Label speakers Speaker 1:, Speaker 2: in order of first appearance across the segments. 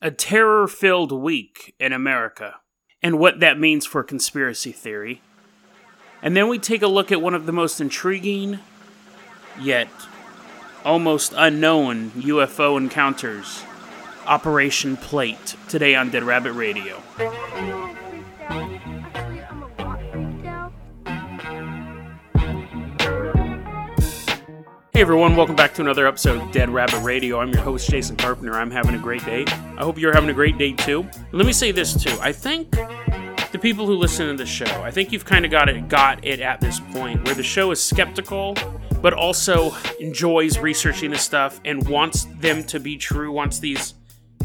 Speaker 1: a terror filled week in America and what that means for conspiracy theory. And then we take a look at one of the most intriguing, yet almost unknown UFO encounters Operation Plate today on Dead Rabbit Radio. Hey everyone, welcome back to another episode of Dead Rabbit Radio. I'm your host, Jason Carpenter. I'm having a great day. I hope you're having a great day too. Let me say this too. I think the people who listen to the show, I think you've kind of got it got it at this point where the show is skeptical, but also enjoys researching this stuff and wants them to be true, wants these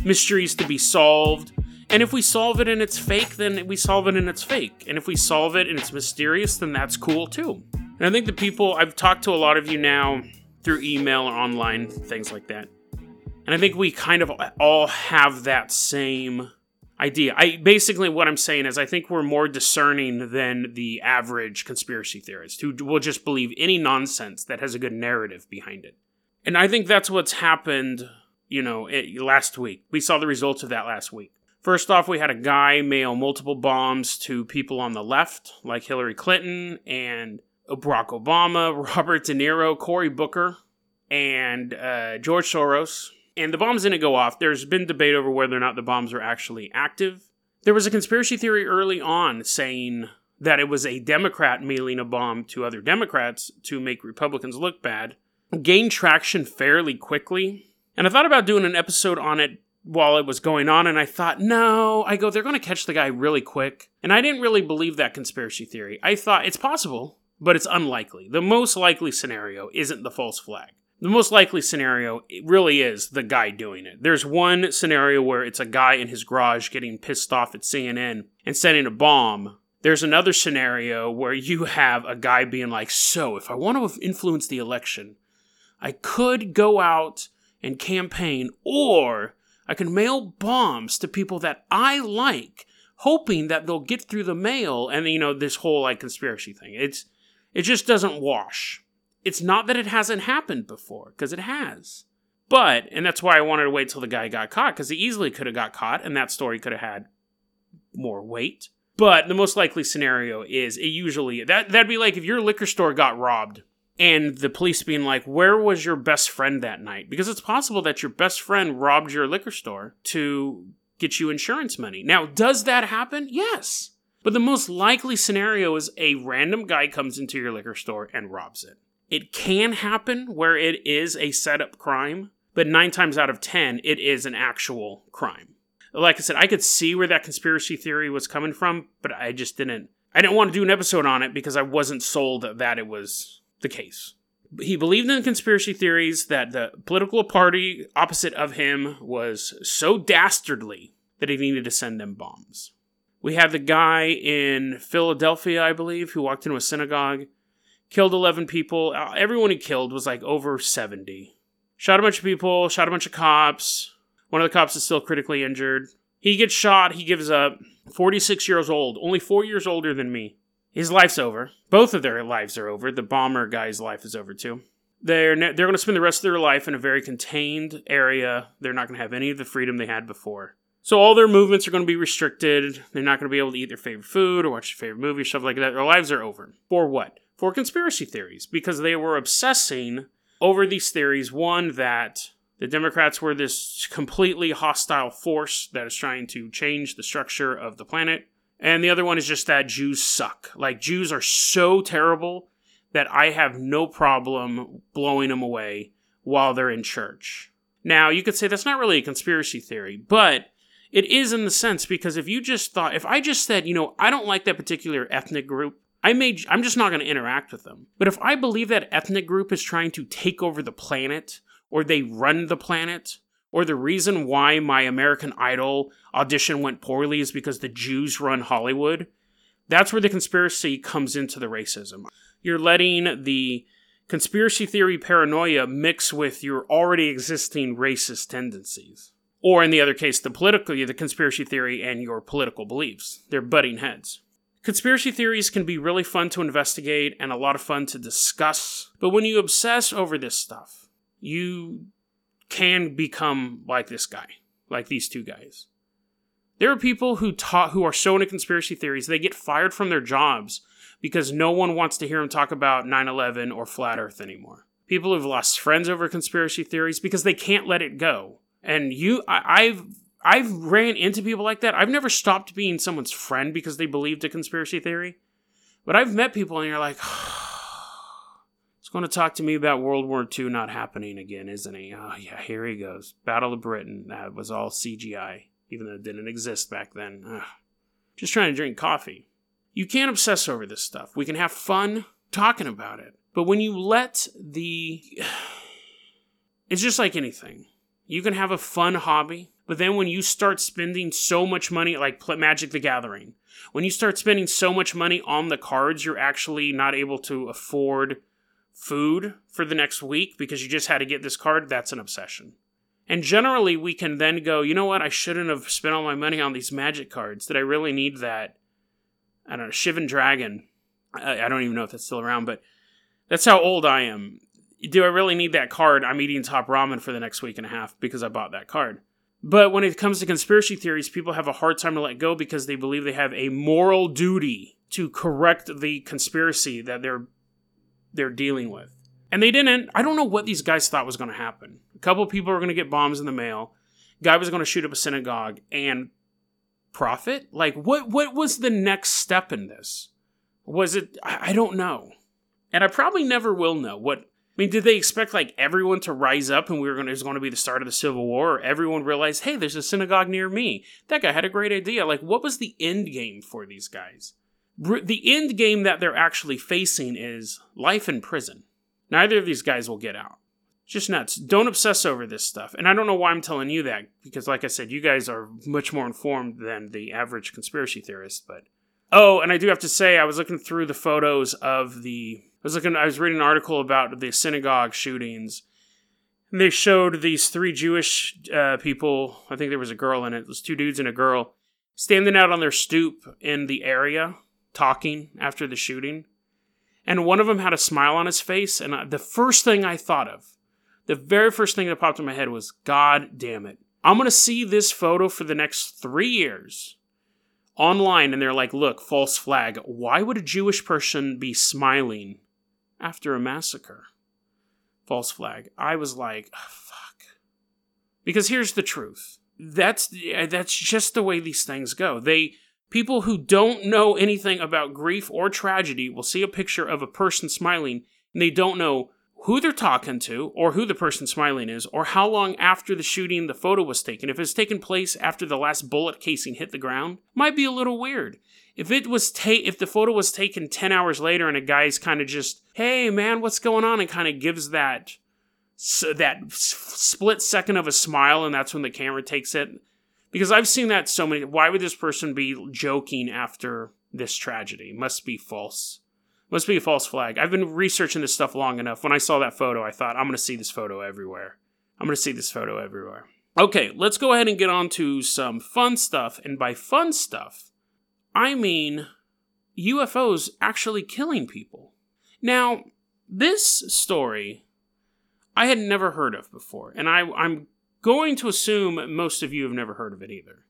Speaker 1: mysteries to be solved. And if we solve it and it's fake, then we solve it and it's fake. And if we solve it and it's mysterious, then that's cool too. And I think the people I've talked to a lot of you now through email or online, things like that. And I think we kind of all have that same idea. I basically what I'm saying is I think we're more discerning than the average conspiracy theorist who will just believe any nonsense that has a good narrative behind it. And I think that's what's happened, you know, last week. We saw the results of that last week. First off, we had a guy mail multiple bombs to people on the left, like Hillary Clinton and Barack Obama, Robert De Niro, Cory Booker, and uh, George Soros. And the bombs didn't go off. There's been debate over whether or not the bombs were actually active. There was a conspiracy theory early on saying that it was a Democrat mailing a bomb to other Democrats to make Republicans look bad. Gained traction fairly quickly. And I thought about doing an episode on it while it was going on, and I thought, no, I go, they're going to catch the guy really quick. And I didn't really believe that conspiracy theory. I thought it's possible but it's unlikely. The most likely scenario isn't the false flag. The most likely scenario really is the guy doing it. There's one scenario where it's a guy in his garage getting pissed off at CNN and sending a bomb. There's another scenario where you have a guy being like, So, if I want to influence the election, I could go out and campaign, or I can mail bombs to people that I like, hoping that they'll get through the mail. And, you know, this whole like conspiracy thing. It's it just doesn't wash. It's not that it hasn't happened before, because it has. But, and that's why I wanted to wait till the guy got caught, because he easily could have got caught, and that story could have had more weight. But the most likely scenario is it usually that that'd be like if your liquor store got robbed and the police being like, "Where was your best friend that night?" Because it's possible that your best friend robbed your liquor store to get you insurance money. Now, does that happen? Yes. But the most likely scenario is a random guy comes into your liquor store and robs it. It can happen where it is a setup crime, but nine times out of ten, it is an actual crime. Like I said, I could see where that conspiracy theory was coming from, but I just didn't. I didn't want to do an episode on it because I wasn't sold that it was the case. He believed in conspiracy theories that the political party opposite of him was so dastardly that he needed to send them bombs. We have the guy in Philadelphia, I believe, who walked into a synagogue, killed 11 people. Uh, everyone he killed was like over 70. Shot a bunch of people, shot a bunch of cops. One of the cops is still critically injured. He gets shot, he gives up. 46 years old, only four years older than me. His life's over. Both of their lives are over. The bomber guy's life is over too. They're ne- they're going to spend the rest of their life in a very contained area. They're not going to have any of the freedom they had before. So all their movements are going to be restricted. They're not going to be able to eat their favorite food or watch their favorite movie, stuff like that. Their lives are over. For what? For conspiracy theories, because they were obsessing over these theories. One, that the Democrats were this completely hostile force that is trying to change the structure of the planet. And the other one is just that Jews suck. Like, Jews are so terrible that I have no problem blowing them away while they're in church. Now, you could say that's not really a conspiracy theory, but it is in the sense because if you just thought, if I just said, you know, I don't like that particular ethnic group, I may, I'm just not going to interact with them. But if I believe that ethnic group is trying to take over the planet, or they run the planet, or the reason why my American Idol audition went poorly is because the Jews run Hollywood, that's where the conspiracy comes into the racism. You're letting the conspiracy theory paranoia mix with your already existing racist tendencies or in the other case, the political, the conspiracy theory and your political beliefs. They're butting heads. Conspiracy theories can be really fun to investigate and a lot of fun to discuss, but when you obsess over this stuff, you can become like this guy, like these two guys. There are people who taught who are so into conspiracy theories they get fired from their jobs because no one wants to hear them talk about 9/11 or flat Earth anymore. People who've lost friends over conspiracy theories because they can't let it go. And you, I, I've I've ran into people like that. I've never stopped being someone's friend because they believed a conspiracy theory. But I've met people and you're like, he's going to talk to me about World War II not happening again, isn't he? Oh, yeah, here he goes. Battle of Britain. That was all CGI, even though it didn't exist back then. Ugh. Just trying to drink coffee. You can't obsess over this stuff. We can have fun talking about it. But when you let the. It's just like anything. You can have a fun hobby, but then when you start spending so much money, like Magic the Gathering, when you start spending so much money on the cards, you're actually not able to afford food for the next week because you just had to get this card, that's an obsession. And generally, we can then go, you know what? I shouldn't have spent all my money on these magic cards. Did I really need that? I don't know, Shivan Dragon. I, I don't even know if that's still around, but that's how old I am. Do I really need that card? I'm eating top ramen for the next week and a half because I bought that card. But when it comes to conspiracy theories, people have a hard time to let go because they believe they have a moral duty to correct the conspiracy that they're they're dealing with. And they didn't. I don't know what these guys thought was going to happen. A couple people are going to get bombs in the mail. Guy was going to shoot up a synagogue and profit. Like what what was the next step in this? Was it I, I don't know. And I probably never will know what I mean, did they expect like everyone to rise up and we were going to, it was going to be the start of the Civil War, or everyone realized, hey, there's a synagogue near me? That guy had a great idea. Like, what was the end game for these guys? The end game that they're actually facing is life in prison. Neither of these guys will get out. Just nuts. Don't obsess over this stuff. And I don't know why I'm telling you that, because like I said, you guys are much more informed than the average conspiracy theorist. But oh, and I do have to say, I was looking through the photos of the was looking. I was reading an article about the synagogue shootings. And they showed these three Jewish uh, people. I think there was a girl in it. It was two dudes and a girl standing out on their stoop in the area, talking after the shooting. And one of them had a smile on his face. And the first thing I thought of, the very first thing that popped in my head was, God damn it. I'm going to see this photo for the next three years online. And they're like, look, false flag. Why would a Jewish person be smiling after a massacre. False flag. I was like, oh, fuck. Because here's the truth. That's that's just the way these things go. They people who don't know anything about grief or tragedy will see a picture of a person smiling and they don't know who they're talking to or who the person smiling is or how long after the shooting the photo was taken. If it's taken place after the last bullet casing hit the ground, might be a little weird. If it was ta- if the photo was taken 10 hours later and a guy's kind of just, "Hey man, what's going on?" and kind of gives that so that split second of a smile and that's when the camera takes it because I've seen that so many why would this person be joking after this tragedy? Must be false. Must be a false flag. I've been researching this stuff long enough. When I saw that photo, I thought I'm going to see this photo everywhere. I'm going to see this photo everywhere. Okay, let's go ahead and get on to some fun stuff. And by fun stuff, I mean UFOs actually killing people. Now, this story I had never heard of before, and I, I'm going to assume most of you have never heard of it either.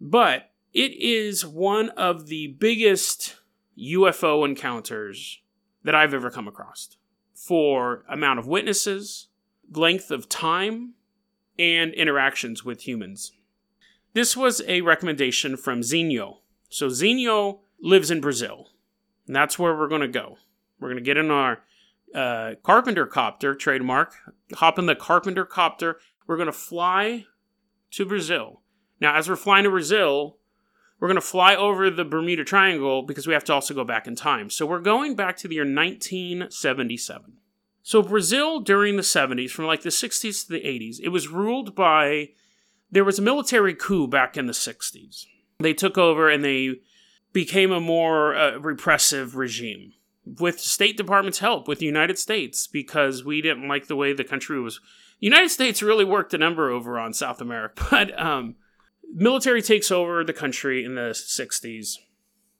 Speaker 1: But it is one of the biggest UFO encounters that I've ever come across for amount of witnesses, length of time, and interactions with humans. This was a recommendation from Zinho, so Zinho lives in Brazil. And that's where we're going to go. We're going to get in our uh, carpenter copter, trademark, hop in the carpenter copter. We're going to fly to Brazil. Now, as we're flying to Brazil, we're going to fly over the Bermuda Triangle because we have to also go back in time. So we're going back to the year 1977. So Brazil during the 70s, from like the 60s to the 80s, it was ruled by. There was a military coup back in the 60s they took over and they became a more uh, repressive regime with State Department's help with the United States because we didn't like the way the country was. United States really worked a number over on South America, but um, military takes over the country in the 60s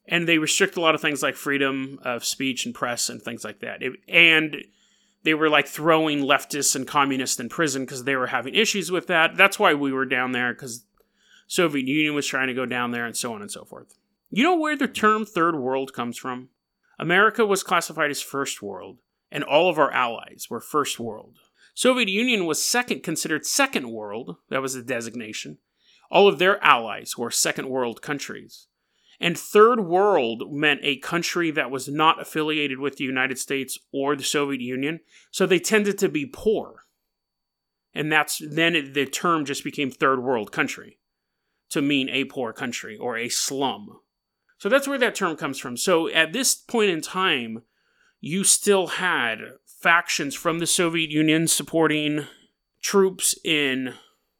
Speaker 1: and they restrict a lot of things like freedom of speech and press and things like that. It, and they were like throwing leftists and communists in prison because they were having issues with that. That's why we were down there because Soviet Union was trying to go down there and so on and so forth. You know where the term third world comes from? America was classified as first world, and all of our allies were first world. Soviet Union was second considered second world, that was the designation. All of their allies were second world countries. And third world meant a country that was not affiliated with the United States or the Soviet Union, so they tended to be poor. And that's then the term just became third world country to mean a poor country or a slum. So that's where that term comes from. So at this point in time, you still had factions from the Soviet Union supporting troops in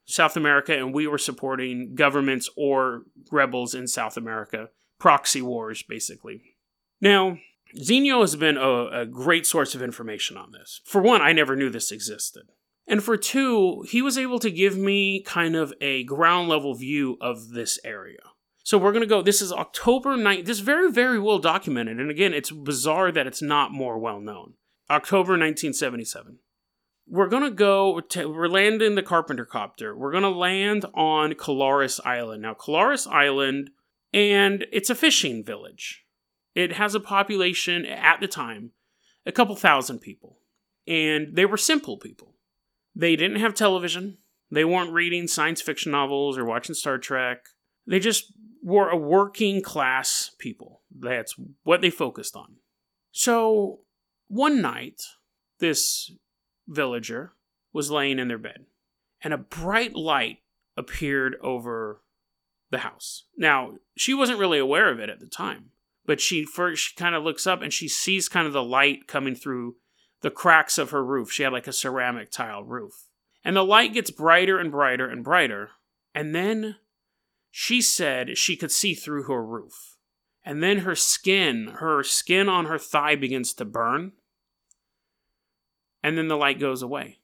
Speaker 1: South America, and we were supporting governments or rebels in South America. Proxy wars, basically. Now, Zinho has been a, a, great source of information on this. For one, I never knew this existed. And for two, he was able to give me kind of a ground level view of this area. So we're going to go, this is October 9th. This is very, very well documented. And again, it's bizarre that it's not more well known. October 1977 we're gonna go to, we're landing the carpenter copter. We're gonna land on Colares Island. Now Colares Island and it's a fishing village. It has a population at the time a couple thousand people. And they were simple people. They didn't have television. They weren't reading science fiction novels or watching star trek. They just were a working class people. That's what they focused on. So one night this villager was laying in their bed, and a bright light appeared over the house. Now, she wasn't really aware of it at the time, but she first she kind of looks up and she sees kind of the light coming through the cracks of her roof. She had like a ceramic tile roof. And the light gets brighter and brighter and brighter, and then she said she could see through her roof. And then her skin, her skin on her thigh begins to burn and then the light goes away.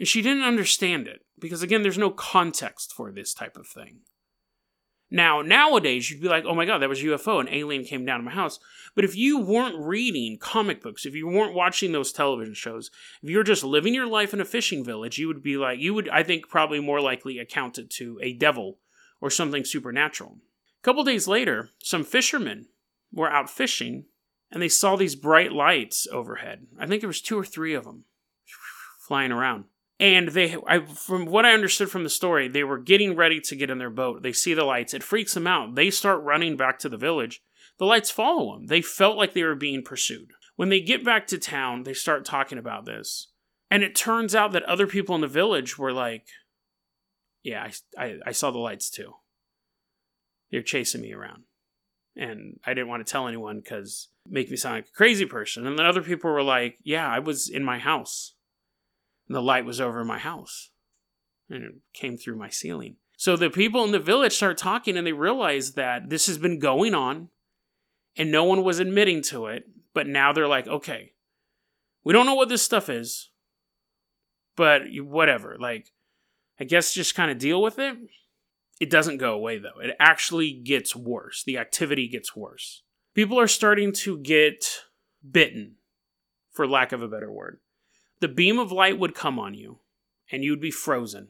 Speaker 1: And she didn't understand it because, again, there's no context for this type of thing. Now, nowadays, you'd be like, oh my god, that was UFO, an alien came down to my house. But if you weren't reading comic books, if you weren't watching those television shows, if you were just living your life in a fishing village, you would be like, you would, I think, probably more likely account it to a devil or something supernatural. A couple days later, some fishermen were out fishing and they saw these bright lights overhead. I think there was two or three of them flying around. And they, I, from what I understood from the story, they were getting ready to get in their boat. They see the lights. It freaks them out. They start running back to the village. The lights follow them. They felt like they were being pursued. When they get back to town, they start talking about this. And it turns out that other people in the village were like, yeah, I, I, I saw the lights too. They're chasing me around and I didn't want to tell anyone because make me sound like a crazy person. And then other people were like, "Yeah, I was in my house, and the light was over my house, and it came through my ceiling." So the people in the village start talking, and they realize that this has been going on, and no one was admitting to it. But now they're like, "Okay, we don't know what this stuff is, but whatever. Like, I guess just kind of deal with it." It doesn't go away though. It actually gets worse. The activity gets worse. People are starting to get bitten, for lack of a better word. The beam of light would come on you, and you'd be frozen.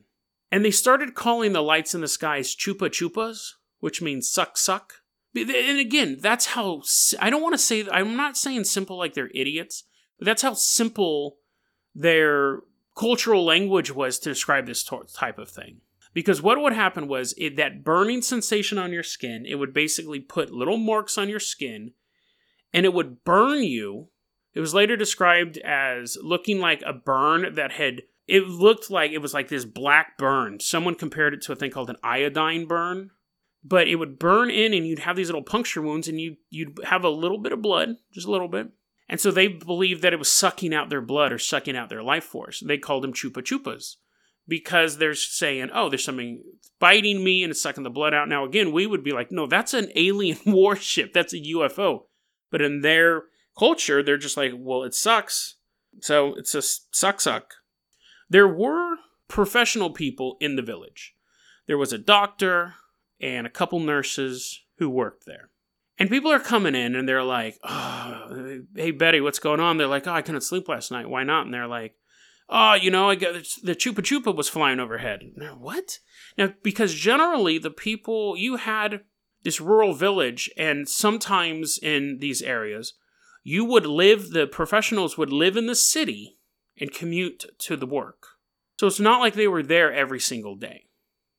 Speaker 1: And they started calling the lights in the skies chupa chupas, which means suck suck. And again, that's how I don't want to say I'm not saying simple like they're idiots, but that's how simple their cultural language was to describe this type of thing. Because what would happen was it, that burning sensation on your skin, it would basically put little marks on your skin and it would burn you. It was later described as looking like a burn that had, it looked like it was like this black burn. Someone compared it to a thing called an iodine burn. But it would burn in and you'd have these little puncture wounds and you, you'd have a little bit of blood, just a little bit. And so they believed that it was sucking out their blood or sucking out their life force. They called them chupa chupas because they're saying, oh, there's something biting me and it's sucking the blood out. Now, again, we would be like, no, that's an alien warship. That's a UFO. But in their culture, they're just like, well, it sucks. So it's a suck suck. There were professional people in the village. There was a doctor and a couple nurses who worked there. And people are coming in and they're like, oh, hey, Betty, what's going on? They're like, oh, I couldn't sleep last night. Why not? And they're like, oh, you know, I got the Chupa Chupa was flying overhead. Now, what? Now, because generally the people, you had this rural village, and sometimes in these areas, you would live, the professionals would live in the city and commute to the work. So it's not like they were there every single day.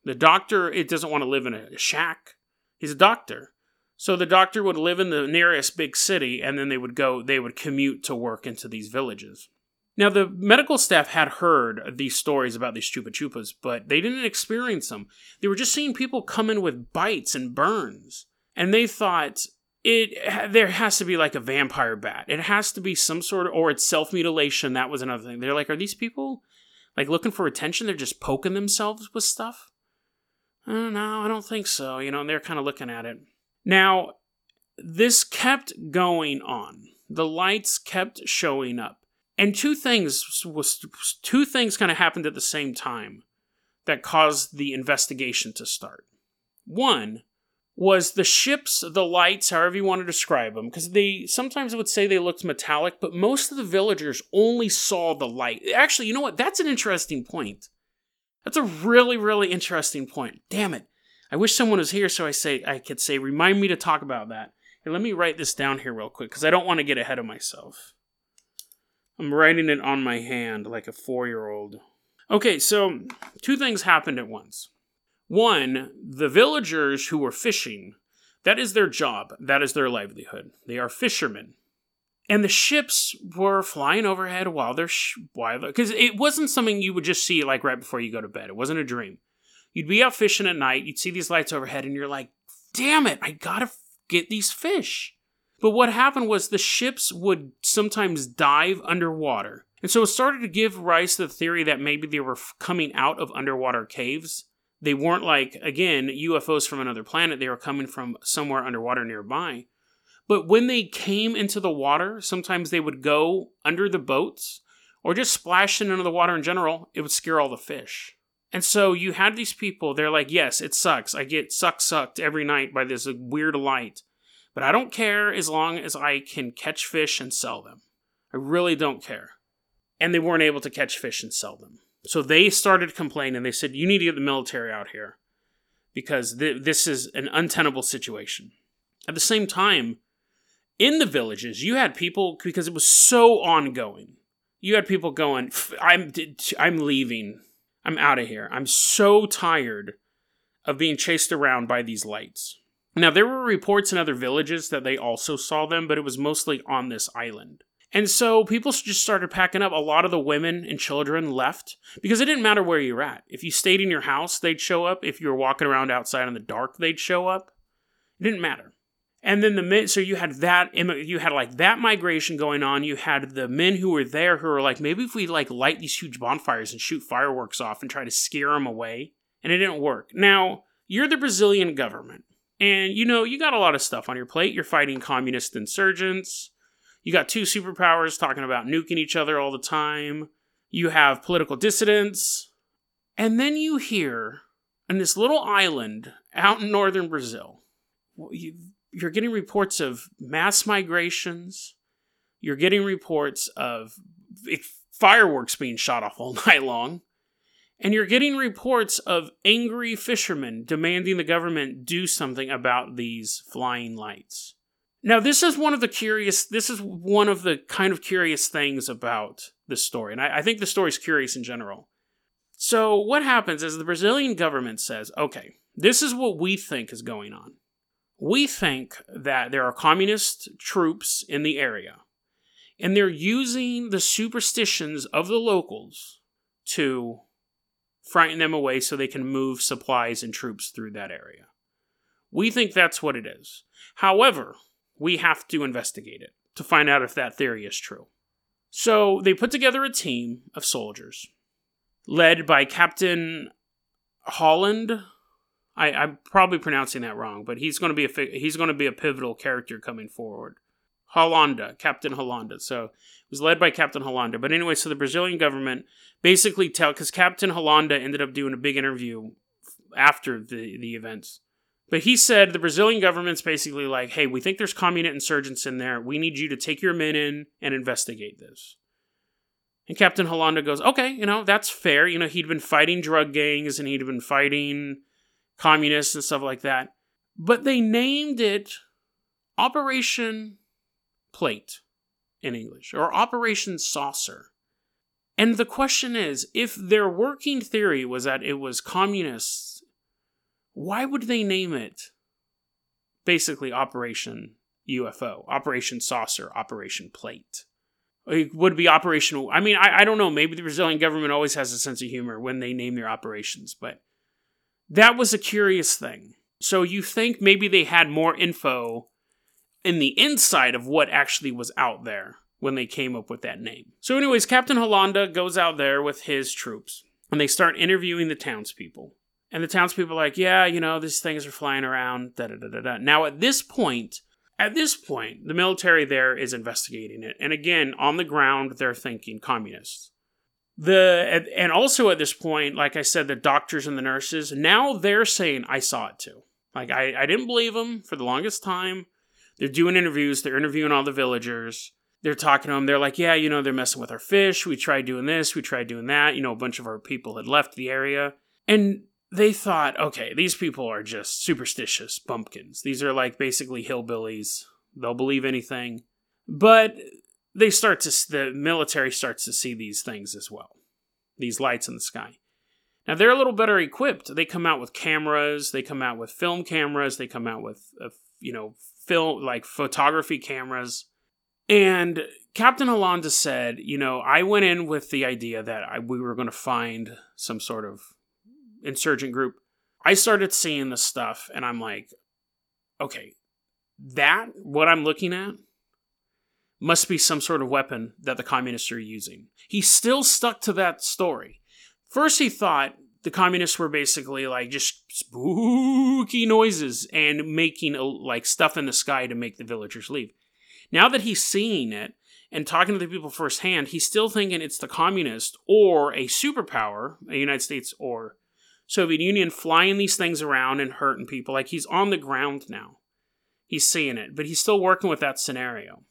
Speaker 1: The doctor, it doesn't want to live in a shack. He's a doctor. So the doctor would live in the nearest big city and then they would go, they would commute to work into these villages. Now, the medical staff had heard these stories about these chupa chupas, but they didn't experience them. They were just seeing people come in with bites and burns. And they thought, it there has to be like a vampire bat. It has to be some sort of, or it's self mutilation. That was another thing. They're like, are these people like looking for attention? They're just poking themselves with stuff. Oh, no, I don't think so. You know, and they're kind of looking at it. Now, this kept going on. The lights kept showing up. And two things was two things kind of happened at the same time that caused the investigation to start. One was the ships, the lights, however you want to describe them, because they sometimes would say they looked metallic, but most of the villagers only saw the light. Actually, you know what? That's an interesting point. That's a really, really interesting point. Damn it. I wish someone was here so I say I could say, remind me to talk about that. And let me write this down here real quick, because I don't want to get ahead of myself. I'm writing it on my hand like a four year old. Okay, so two things happened at once. One, the villagers who were fishing, that is their job, that is their livelihood. They are fishermen. And the ships were flying overhead while they're sh- because it wasn't something you would just see like right before you go to bed. It wasn't a dream. You'd be out fishing at night, you'd see these lights overhead, and you're like, "Damn it! I gotta get these fish." But what happened was the ships would sometimes dive underwater. And so it started to give rise to the theory that maybe they were coming out of underwater caves. They weren't like, again, UFOs from another planet. They were coming from somewhere underwater nearby. But when they came into the water, sometimes they would go under the boats or just splash into the water in general. It would scare all the fish. And so you had these people, they're like, yes, it sucks. I get suck sucked every night by this weird light. But I don't care as long as I can catch fish and sell them. I really don't care. And they weren't able to catch fish and sell them. So they started complaining. They said, You need to get the military out here because th- this is an untenable situation. At the same time, in the villages, you had people, because it was so ongoing, you had people going, I'm, I'm leaving. I'm out of here. I'm so tired of being chased around by these lights. Now, there were reports in other villages that they also saw them, but it was mostly on this island. And so people just started packing up. A lot of the women and children left because it didn't matter where you were at. If you stayed in your house, they'd show up. If you were walking around outside in the dark, they'd show up. It didn't matter. And then the men, so you had that, you had like that migration going on. You had the men who were there who were like, maybe if we like light these huge bonfires and shoot fireworks off and try to scare them away. And it didn't work. Now, you're the Brazilian government. And you know, you got a lot of stuff on your plate. You're fighting communist insurgents. You got two superpowers talking about nuking each other all the time. You have political dissidents. And then you hear on this little island out in northern Brazil, you're getting reports of mass migrations. You're getting reports of fireworks being shot off all night long. And you're getting reports of angry fishermen demanding the government do something about these flying lights. Now, this is one of the curious, this is one of the kind of curious things about this story. And I, I think the story is curious in general. So, what happens is the Brazilian government says, okay, this is what we think is going on. We think that there are communist troops in the area, and they're using the superstitions of the locals to frighten them away so they can move supplies and troops through that area. We think that's what it is. However, we have to investigate it to find out if that theory is true. So they put together a team of soldiers led by Captain Holland. I, am probably pronouncing that wrong, but he's going to be a he's going to be a pivotal character coming forward. Holanda, Captain Holanda. So it was led by Captain Holanda. But anyway, so the Brazilian government basically tell because Captain Holanda ended up doing a big interview after the the events But he said the Brazilian government's basically like, hey, we think there's communist insurgents in there. We need you to take your men in and investigate this. And Captain Holanda goes, okay, you know, that's fair. You know, he'd been fighting drug gangs and he'd been fighting communists and stuff like that. But they named it Operation Plate in English, or Operation Saucer. And the question is if their working theory was that it was communists, why would they name it basically Operation UFO, Operation Saucer, Operation Plate? It would be operational. I mean, I, I don't know. Maybe the Brazilian government always has a sense of humor when they name their operations, but that was a curious thing. So you think maybe they had more info in the inside of what actually was out there when they came up with that name. So, anyways, Captain Holanda goes out there with his troops and they start interviewing the townspeople. And the townspeople are like, yeah, you know, these things are flying around, da da da da da. Now, at this point, at this point, the military there is investigating it. And again, on the ground, they're thinking communists. The and also at this point, like I said, the doctors and the nurses now they're saying I saw it too. Like I, I didn't believe them for the longest time. They're doing interviews. They're interviewing all the villagers. They're talking to them. They're like, yeah, you know, they're messing with our fish. We tried doing this. We tried doing that. You know, a bunch of our people had left the area, and they thought, okay, these people are just superstitious bumpkins. These are like basically hillbillies. They'll believe anything. But they start to the military starts to see these things as well these lights in the sky now they're a little better equipped they come out with cameras they come out with film cameras they come out with uh, you know film like photography cameras and captain Holanda said you know i went in with the idea that I, we were going to find some sort of insurgent group i started seeing the stuff and i'm like okay that what i'm looking at must be some sort of weapon that the communists are using. He still stuck to that story. First, he thought the communists were basically like just spooky noises and making uh, like stuff in the sky to make the villagers leave. Now that he's seeing it and talking to the people firsthand, he's still thinking it's the communists or a superpower, a United States or Soviet Union, flying these things around and hurting people. Like he's on the ground now. He's seeing it, but he's still working with that scenario.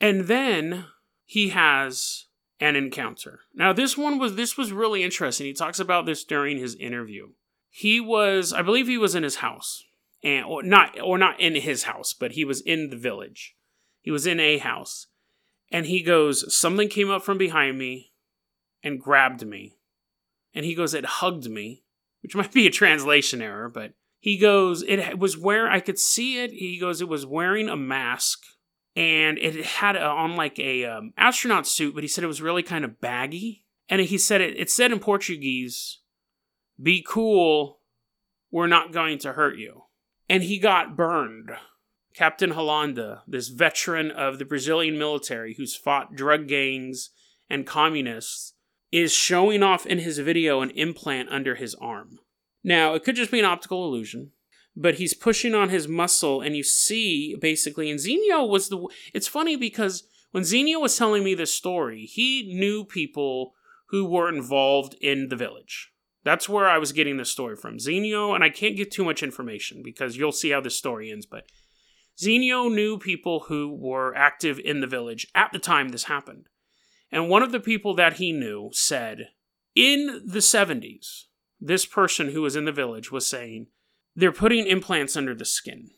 Speaker 1: And then he has an encounter. Now this one was this was really interesting. He talks about this during his interview. He was I believe he was in his house. And or not or not in his house, but he was in the village. He was in a house. And he goes, something came up from behind me and grabbed me. And he goes, it hugged me, which might be a translation error, but he goes, it was where I could see it. He goes, it was wearing a mask and it had a, on like a um, astronaut suit, but he said it was really kind of baggy. And he said it, it said in Portuguese, "Be cool, we're not going to hurt you." And he got burned. Captain Holanda, this veteran of the Brazilian military who's fought drug gangs and communists, is showing off in his video an implant under his arm. Now, it could just be an optical illusion but he's pushing on his muscle, and you see basically. And Zinho was the. It's funny because when Zinho was telling me this story, he knew people who were involved in the village. That's where I was getting this story from. Zinho, and I can't get too much information because you'll see how this story ends, but Zinho knew people who were active in the village at the time this happened. And one of the people that he knew said, in the 70s, this person who was in the village was saying, they're putting implants under the skin.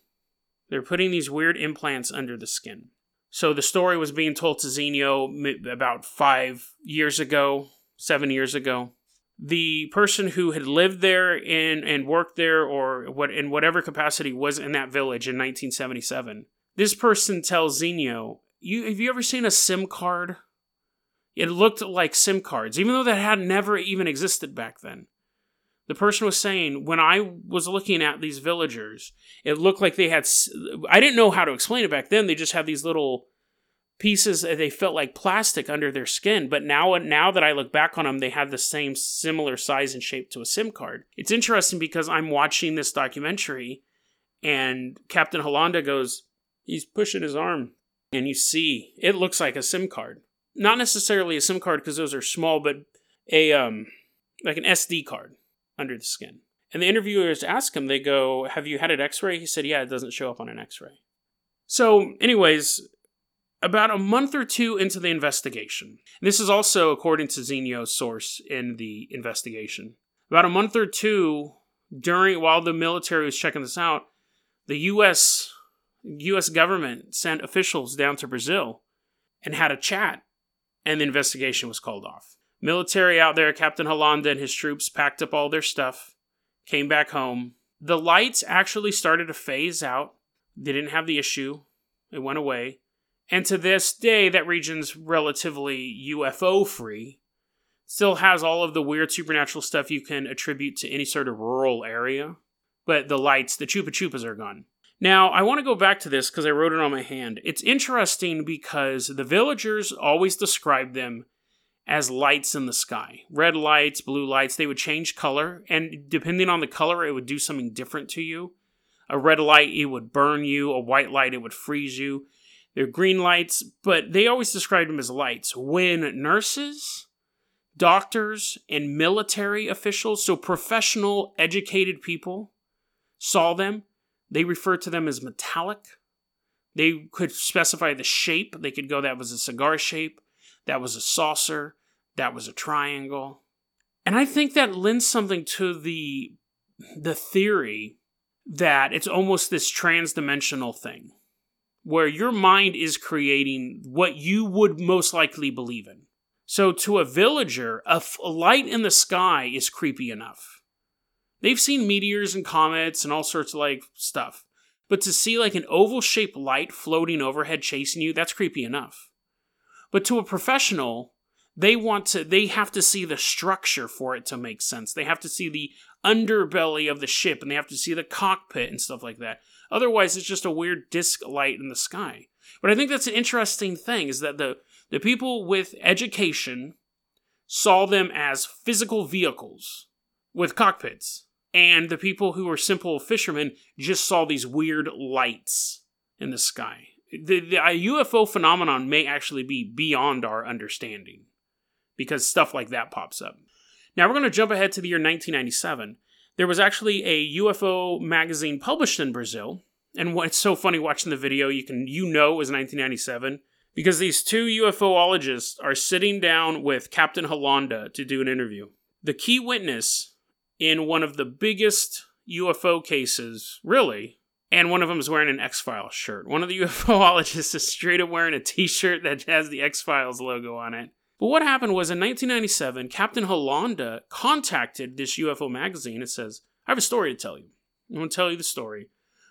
Speaker 1: They're putting these weird implants under the skin. So the story was being told to Zinho about five years ago, seven years ago. The person who had lived there in and worked there, or what in whatever capacity was in that village in 1977. This person tells Zinho, "You have you ever seen a SIM card? It looked like SIM cards, even though that had never even existed back then." The person was saying when I was looking at these villagers, it looked like they had. I didn't know how to explain it back then. They just had these little pieces. That they felt like plastic under their skin. But now, now that I look back on them, they had the same similar size and shape to a SIM card. It's interesting because I'm watching this documentary, and Captain Holanda goes, he's pushing his arm, and you see it looks like a SIM card. Not necessarily a SIM card because those are small, but a um like an SD card under the skin. And the interviewers ask him, they go, Have you had an x ray? He said, Yeah, it doesn't show up on an x ray. So, anyways, about a month or two into the investigation, this is also according to Zinho's source in the investigation. About a month or two during while the military was checking this out, the U.S. U.S. government sent officials down to Brazil and had a chat, and the investigation was called off. Military out there, Captain Holanda and his troops packed up all their stuff, came back home. The lights actually started to phase out. They didn't have the issue, it went away. And to this day, that region's relatively UFO free. Still has all of the weird supernatural stuff you can attribute to any sort of rural area. But the lights, the chupa chupas are gone. Now, I want to go back to this because I wrote it on my hand. It's interesting because the villagers always describe them as lights in the sky red lights, blue lights. They would change color, and depending on the color, it would do something different to you. A red light, it would burn you. A white light, it would freeze you. They're green lights, but they always described them as lights. When nurses, doctors, and military officials, so professional, educated people, saw them, they referred to them as metallic. They could specify the shape. They could go, that was a cigar shape, that was a saucer, that was a triangle. And I think that lends something to the the theory that it's almost this transdimensional thing where your mind is creating what you would most likely believe in. So, to a villager, a, f- a light in the sky is creepy enough. They've seen meteors and comets and all sorts of like stuff. But to see like an oval shaped light floating overhead chasing you, that's creepy enough. But to a professional, they want to they have to see the structure for it to make sense. They have to see the underbelly of the ship and they have to see the cockpit and stuff like that. Otherwise, it's just a weird disc light in the sky. But I think that's an interesting thing is that the, the people with education saw them as physical vehicles with cockpits. And the people who were simple fishermen just saw these weird lights in the sky. The, the UFO phenomenon may actually be beyond our understanding because stuff like that pops up. Now we're going to jump ahead to the year 1997 there was actually a UFO magazine published in Brazil. And what's so funny watching the video, you can you know it was 1997 because these two UFOologists are sitting down with Captain Holanda to do an interview. The key witness in one of the biggest UFO cases, really, and one of them is wearing an X Files shirt. One of the UFOologists is straight up wearing a t shirt that has the X Files logo on it. But what happened was in 1997, Captain Holanda contacted this UFO magazine. It says, I have a story to tell you. I'm going to tell you the story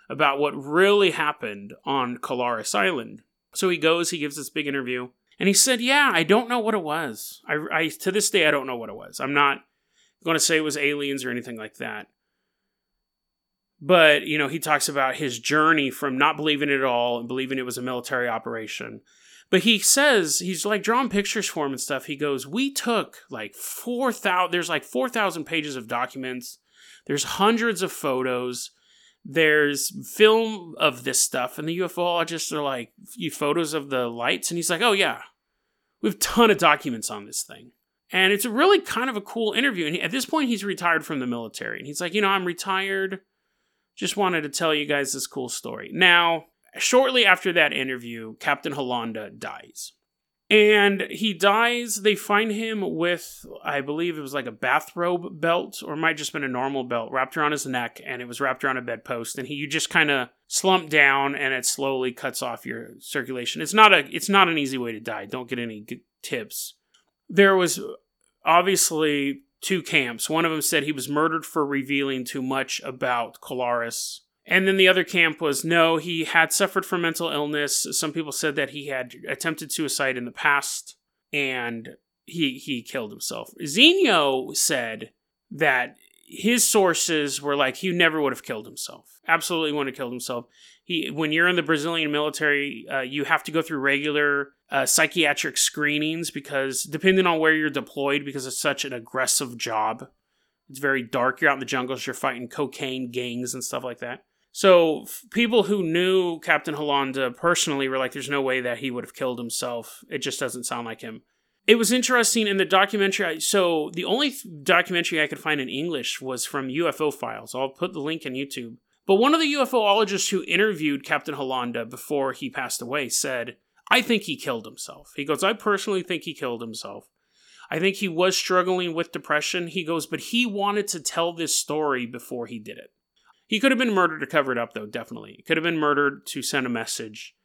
Speaker 1: about what really happened on Colares Island. So he goes, he gives this big interview, and he said, Yeah, I don't know what it was. I, I to this day, I don't know what it was. I'm not going to say it was aliens or anything like that. But, you know, he talks about his journey from not believing it at all and believing it was a military operation but he says he's like drawing pictures for him and stuff. He goes, "We took like four thousand. There's like four thousand pages of documents. There's hundreds of photos. There's film of this stuff." And the UFOologists are like, "You photos of the lights?" And he's like, "Oh yeah, we have a ton of documents on this thing." And it's a really kind of a cool interview. And he, at this point, he's retired from the military. And he's like, you know, I'm retired. Just wanted to tell you guys this cool story. Now, shortly after that interview, Captain Holanda dies. And he dies. They find him with, I believe it was like a bathrobe belt, or might just been a normal belt wrapped around his neck, and it was wrapped around a bedpost. And he, you just kind of slump down, and it slowly cuts off your circulation. It's not a, it's not an easy way to die. Don't get any tips. There was obviously two camps. One of them said he was murdered for revealing too much about Colares and then the other camp was no, he had suffered from mental illness. Some people said that he had attempted suicide in the past and he he killed himself. Zinho said that his sources were like he never would have killed himself. Absolutely wouldn't have killed himself. He when you're in the Brazilian military, uh, you have to go through regular uh, psychiatric screenings because depending on where you're deployed, because it's such an aggressive job, it's very dark. You're out in the jungles. You're fighting cocaine gangs and stuff like that. So f- people who knew Captain Holanda personally were like, "There's no way that he would have killed himself. It just doesn't sound like him." it was interesting in the documentary. So the only documentary I could find in English was from UFO Files. I'll put the link in YouTube. But one of the UFOologists who interviewed Captain Holanda before he passed away said, I think he killed himself. He goes, I personally think he killed himself. I think he was struggling with depression. He goes, but he wanted to tell this story before he did it. He could have been murdered to cover it up, though, definitely. He could have been murdered to send a message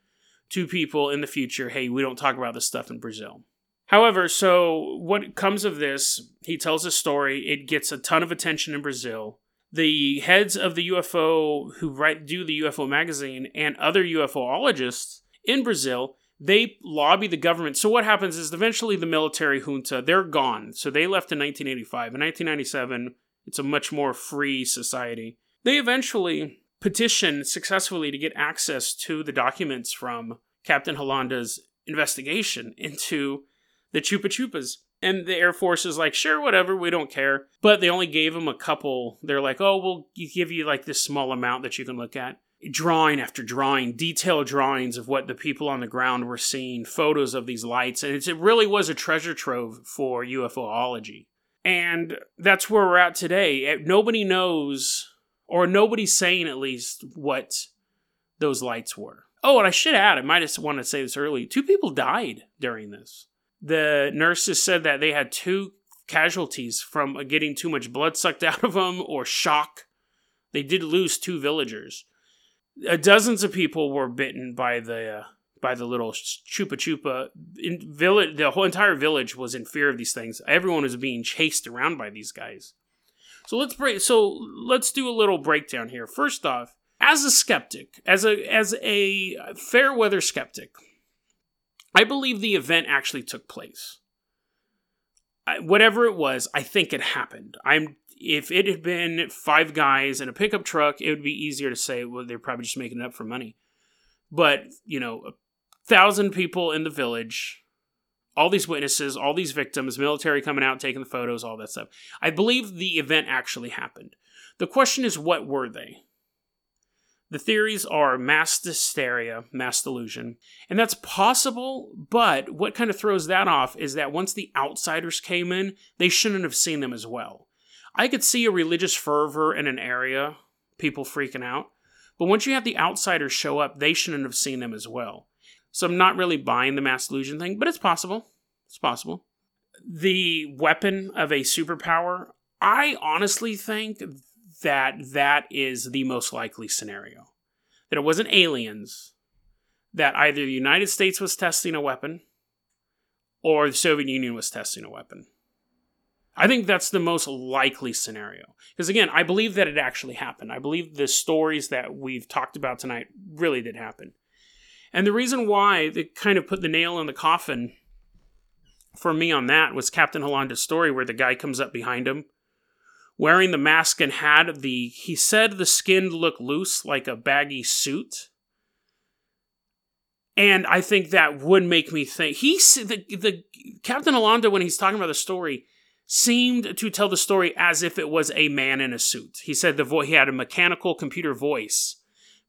Speaker 1: to people in the future hey, we don't talk about this stuff in Brazil. However, so what comes of this, he tells a story, it gets a ton of attention in Brazil. The heads of the UFO who write do the UFO magazine and other UFOologists in Brazil, they lobby the government. So what happens is eventually the military junta, they're gone. So they left in 1985. In 1997, it's a much more free society. They eventually petition successfully to get access to the documents from Captain Holanda's investigation into the Chupa Chupas. And the Air Force is like, sure, whatever, we don't care. But they only gave him a couple. They're like, oh, we'll give you like this small amount that you can look at. Drawing after drawing, detailed drawings of what the people on the ground were seeing, photos of these lights. And it really was a treasure trove for UFOology. And that's where we're at today. Nobody knows, or nobody's saying at least, what those lights were. Oh, and I should add, I might have wanted to say this early. Two people died during this the nurses said that they had two casualties from getting too much blood sucked out of them or shock. They did lose two villagers. Uh, dozens of people were bitten by the uh, by the little chupa chupa. In village, the whole entire village was in fear of these things. Everyone was being chased around by these guys. So let's break. So let's do a little breakdown here. First off, as a skeptic, as a as a fair weather skeptic, I believe the event actually took place. I, whatever it was, I think it happened. I'm if it had been five guys in a pickup truck, it would be easier to say, well, they're probably just making it up for money. But, you know, a thousand people in the village, all these witnesses, all these victims, military coming out, taking the photos, all that stuff. I believe the event actually happened. The question is, what were they? The theories are mass hysteria, mass delusion, and that's possible, but what kind of throws that off is that once the outsiders came in, they shouldn't have seen them as well. I could see a religious fervor in an area, people freaking out, but once you have the outsiders show up, they shouldn't have seen them as well. So I'm not really buying the mass delusion thing, but it's possible. It's possible. The weapon of a superpower, I honestly think that that is the most likely scenario. That it wasn't aliens, that either the United States was testing a weapon or the Soviet Union was testing a weapon. I think that's the most likely scenario. Because again, I believe that it actually happened. I believe the stories that we've talked about tonight really did happen. And the reason why they kind of put the nail in the coffin for me on that was Captain Holanda's story where the guy comes up behind him wearing the mask and had the he said the skin looked loose like a baggy suit. And i think that would make me think he the, the captain Holanda when he's talking about the story seemed to tell the story as if it was a man in a suit. He said the voice he had a mechanical computer voice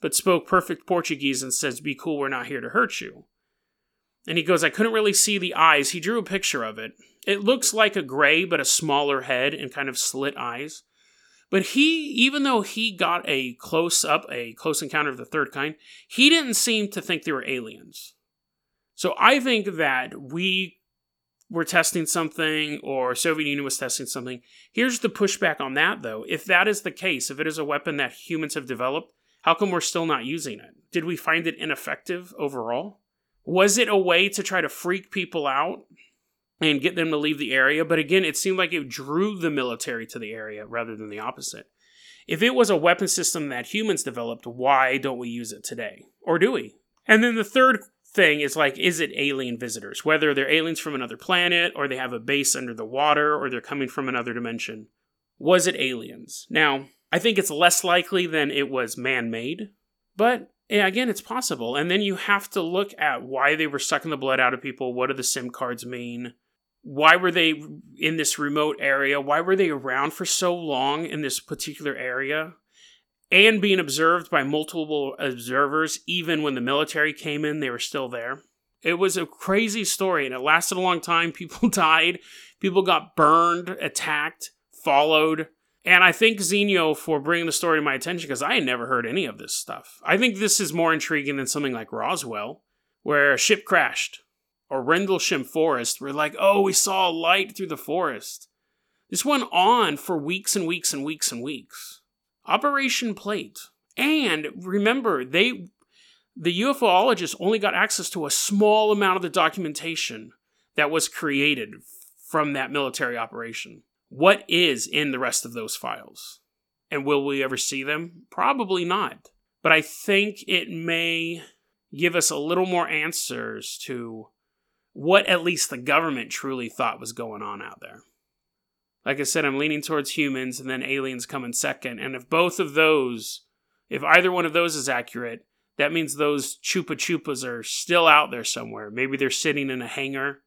Speaker 1: but spoke perfect portuguese and says be cool we're not here to hurt you and he goes i couldn't really see the eyes he drew a picture of it it looks like a gray, but a smaller head and kind of slit eyes. But he, even though he got a close up, a close encounter of the third kind, he didn't seem to think they were aliens. So I think that we were testing something or Soviet Union was testing something. Here's the pushback on that though. If that is the case, if it is a weapon that humans have developed, how come we're still not using it? Did we find it ineffective overall? Was it a way to try to freak people out and get them to leave the area. But again, it seemed like it drew the military to the area rather than the opposite. If it was a weapon system that humans developed, why don't we use it today? Or do we? And then the third thing is like, is it alien visitors? Whether they're aliens from another planet, or they have a base under the water, or they're coming from another dimension. Was it aliens? Now, I think it's less likely than it was man made, but yeah, again, it's possible. And then you have to look at why they were sucking the blood out of people. What do the SIM cards mean? why were they in this remote area? Why were they around for so long in this particular area? And being observed by multiple observers, even when the military came in, they were still there. It was a crazy story and it lasted a long time. People died, people got burned, attacked, followed. And I thank Zinho for bringing the story to my attention because I had never heard any of this stuff. I think this is more intriguing than something like Roswell, where a ship crashed, or Rendlesham Forest, where like, oh, we saw a light through the forest. This went on for weeks and weeks and weeks and weeks. Operation Plate. And remember, they the UFOologists only got access to a small amount of the documentation that was created from that military operation. What is in the rest of those files? And will we ever see them? Probably not. But I think it may give us a little more answers to what at least the government truly thought was going on out there. Like I said, I'm leaning towards humans and then aliens come in second. And if both of those, if either one of those is accurate, that means those Chupa Chupas are still out there somewhere. Maybe they're sitting in a hangar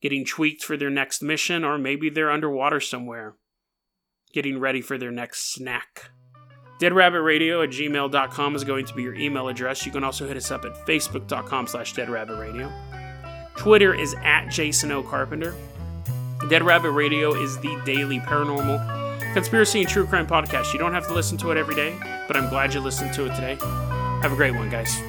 Speaker 1: getting tweaked for their next mission, or maybe they're underwater somewhere getting ready for their next snack. DeadRabbitRadio at gmail.com is going to be your email address. You can also hit us up at facebook.com slash deadrabbitradio. Twitter is at Jason O. Carpenter. Dead Rabbit Radio is the daily paranormal conspiracy and true crime podcast. You don't have to listen to it every day, but I'm glad you listened to it today. Have a great one, guys.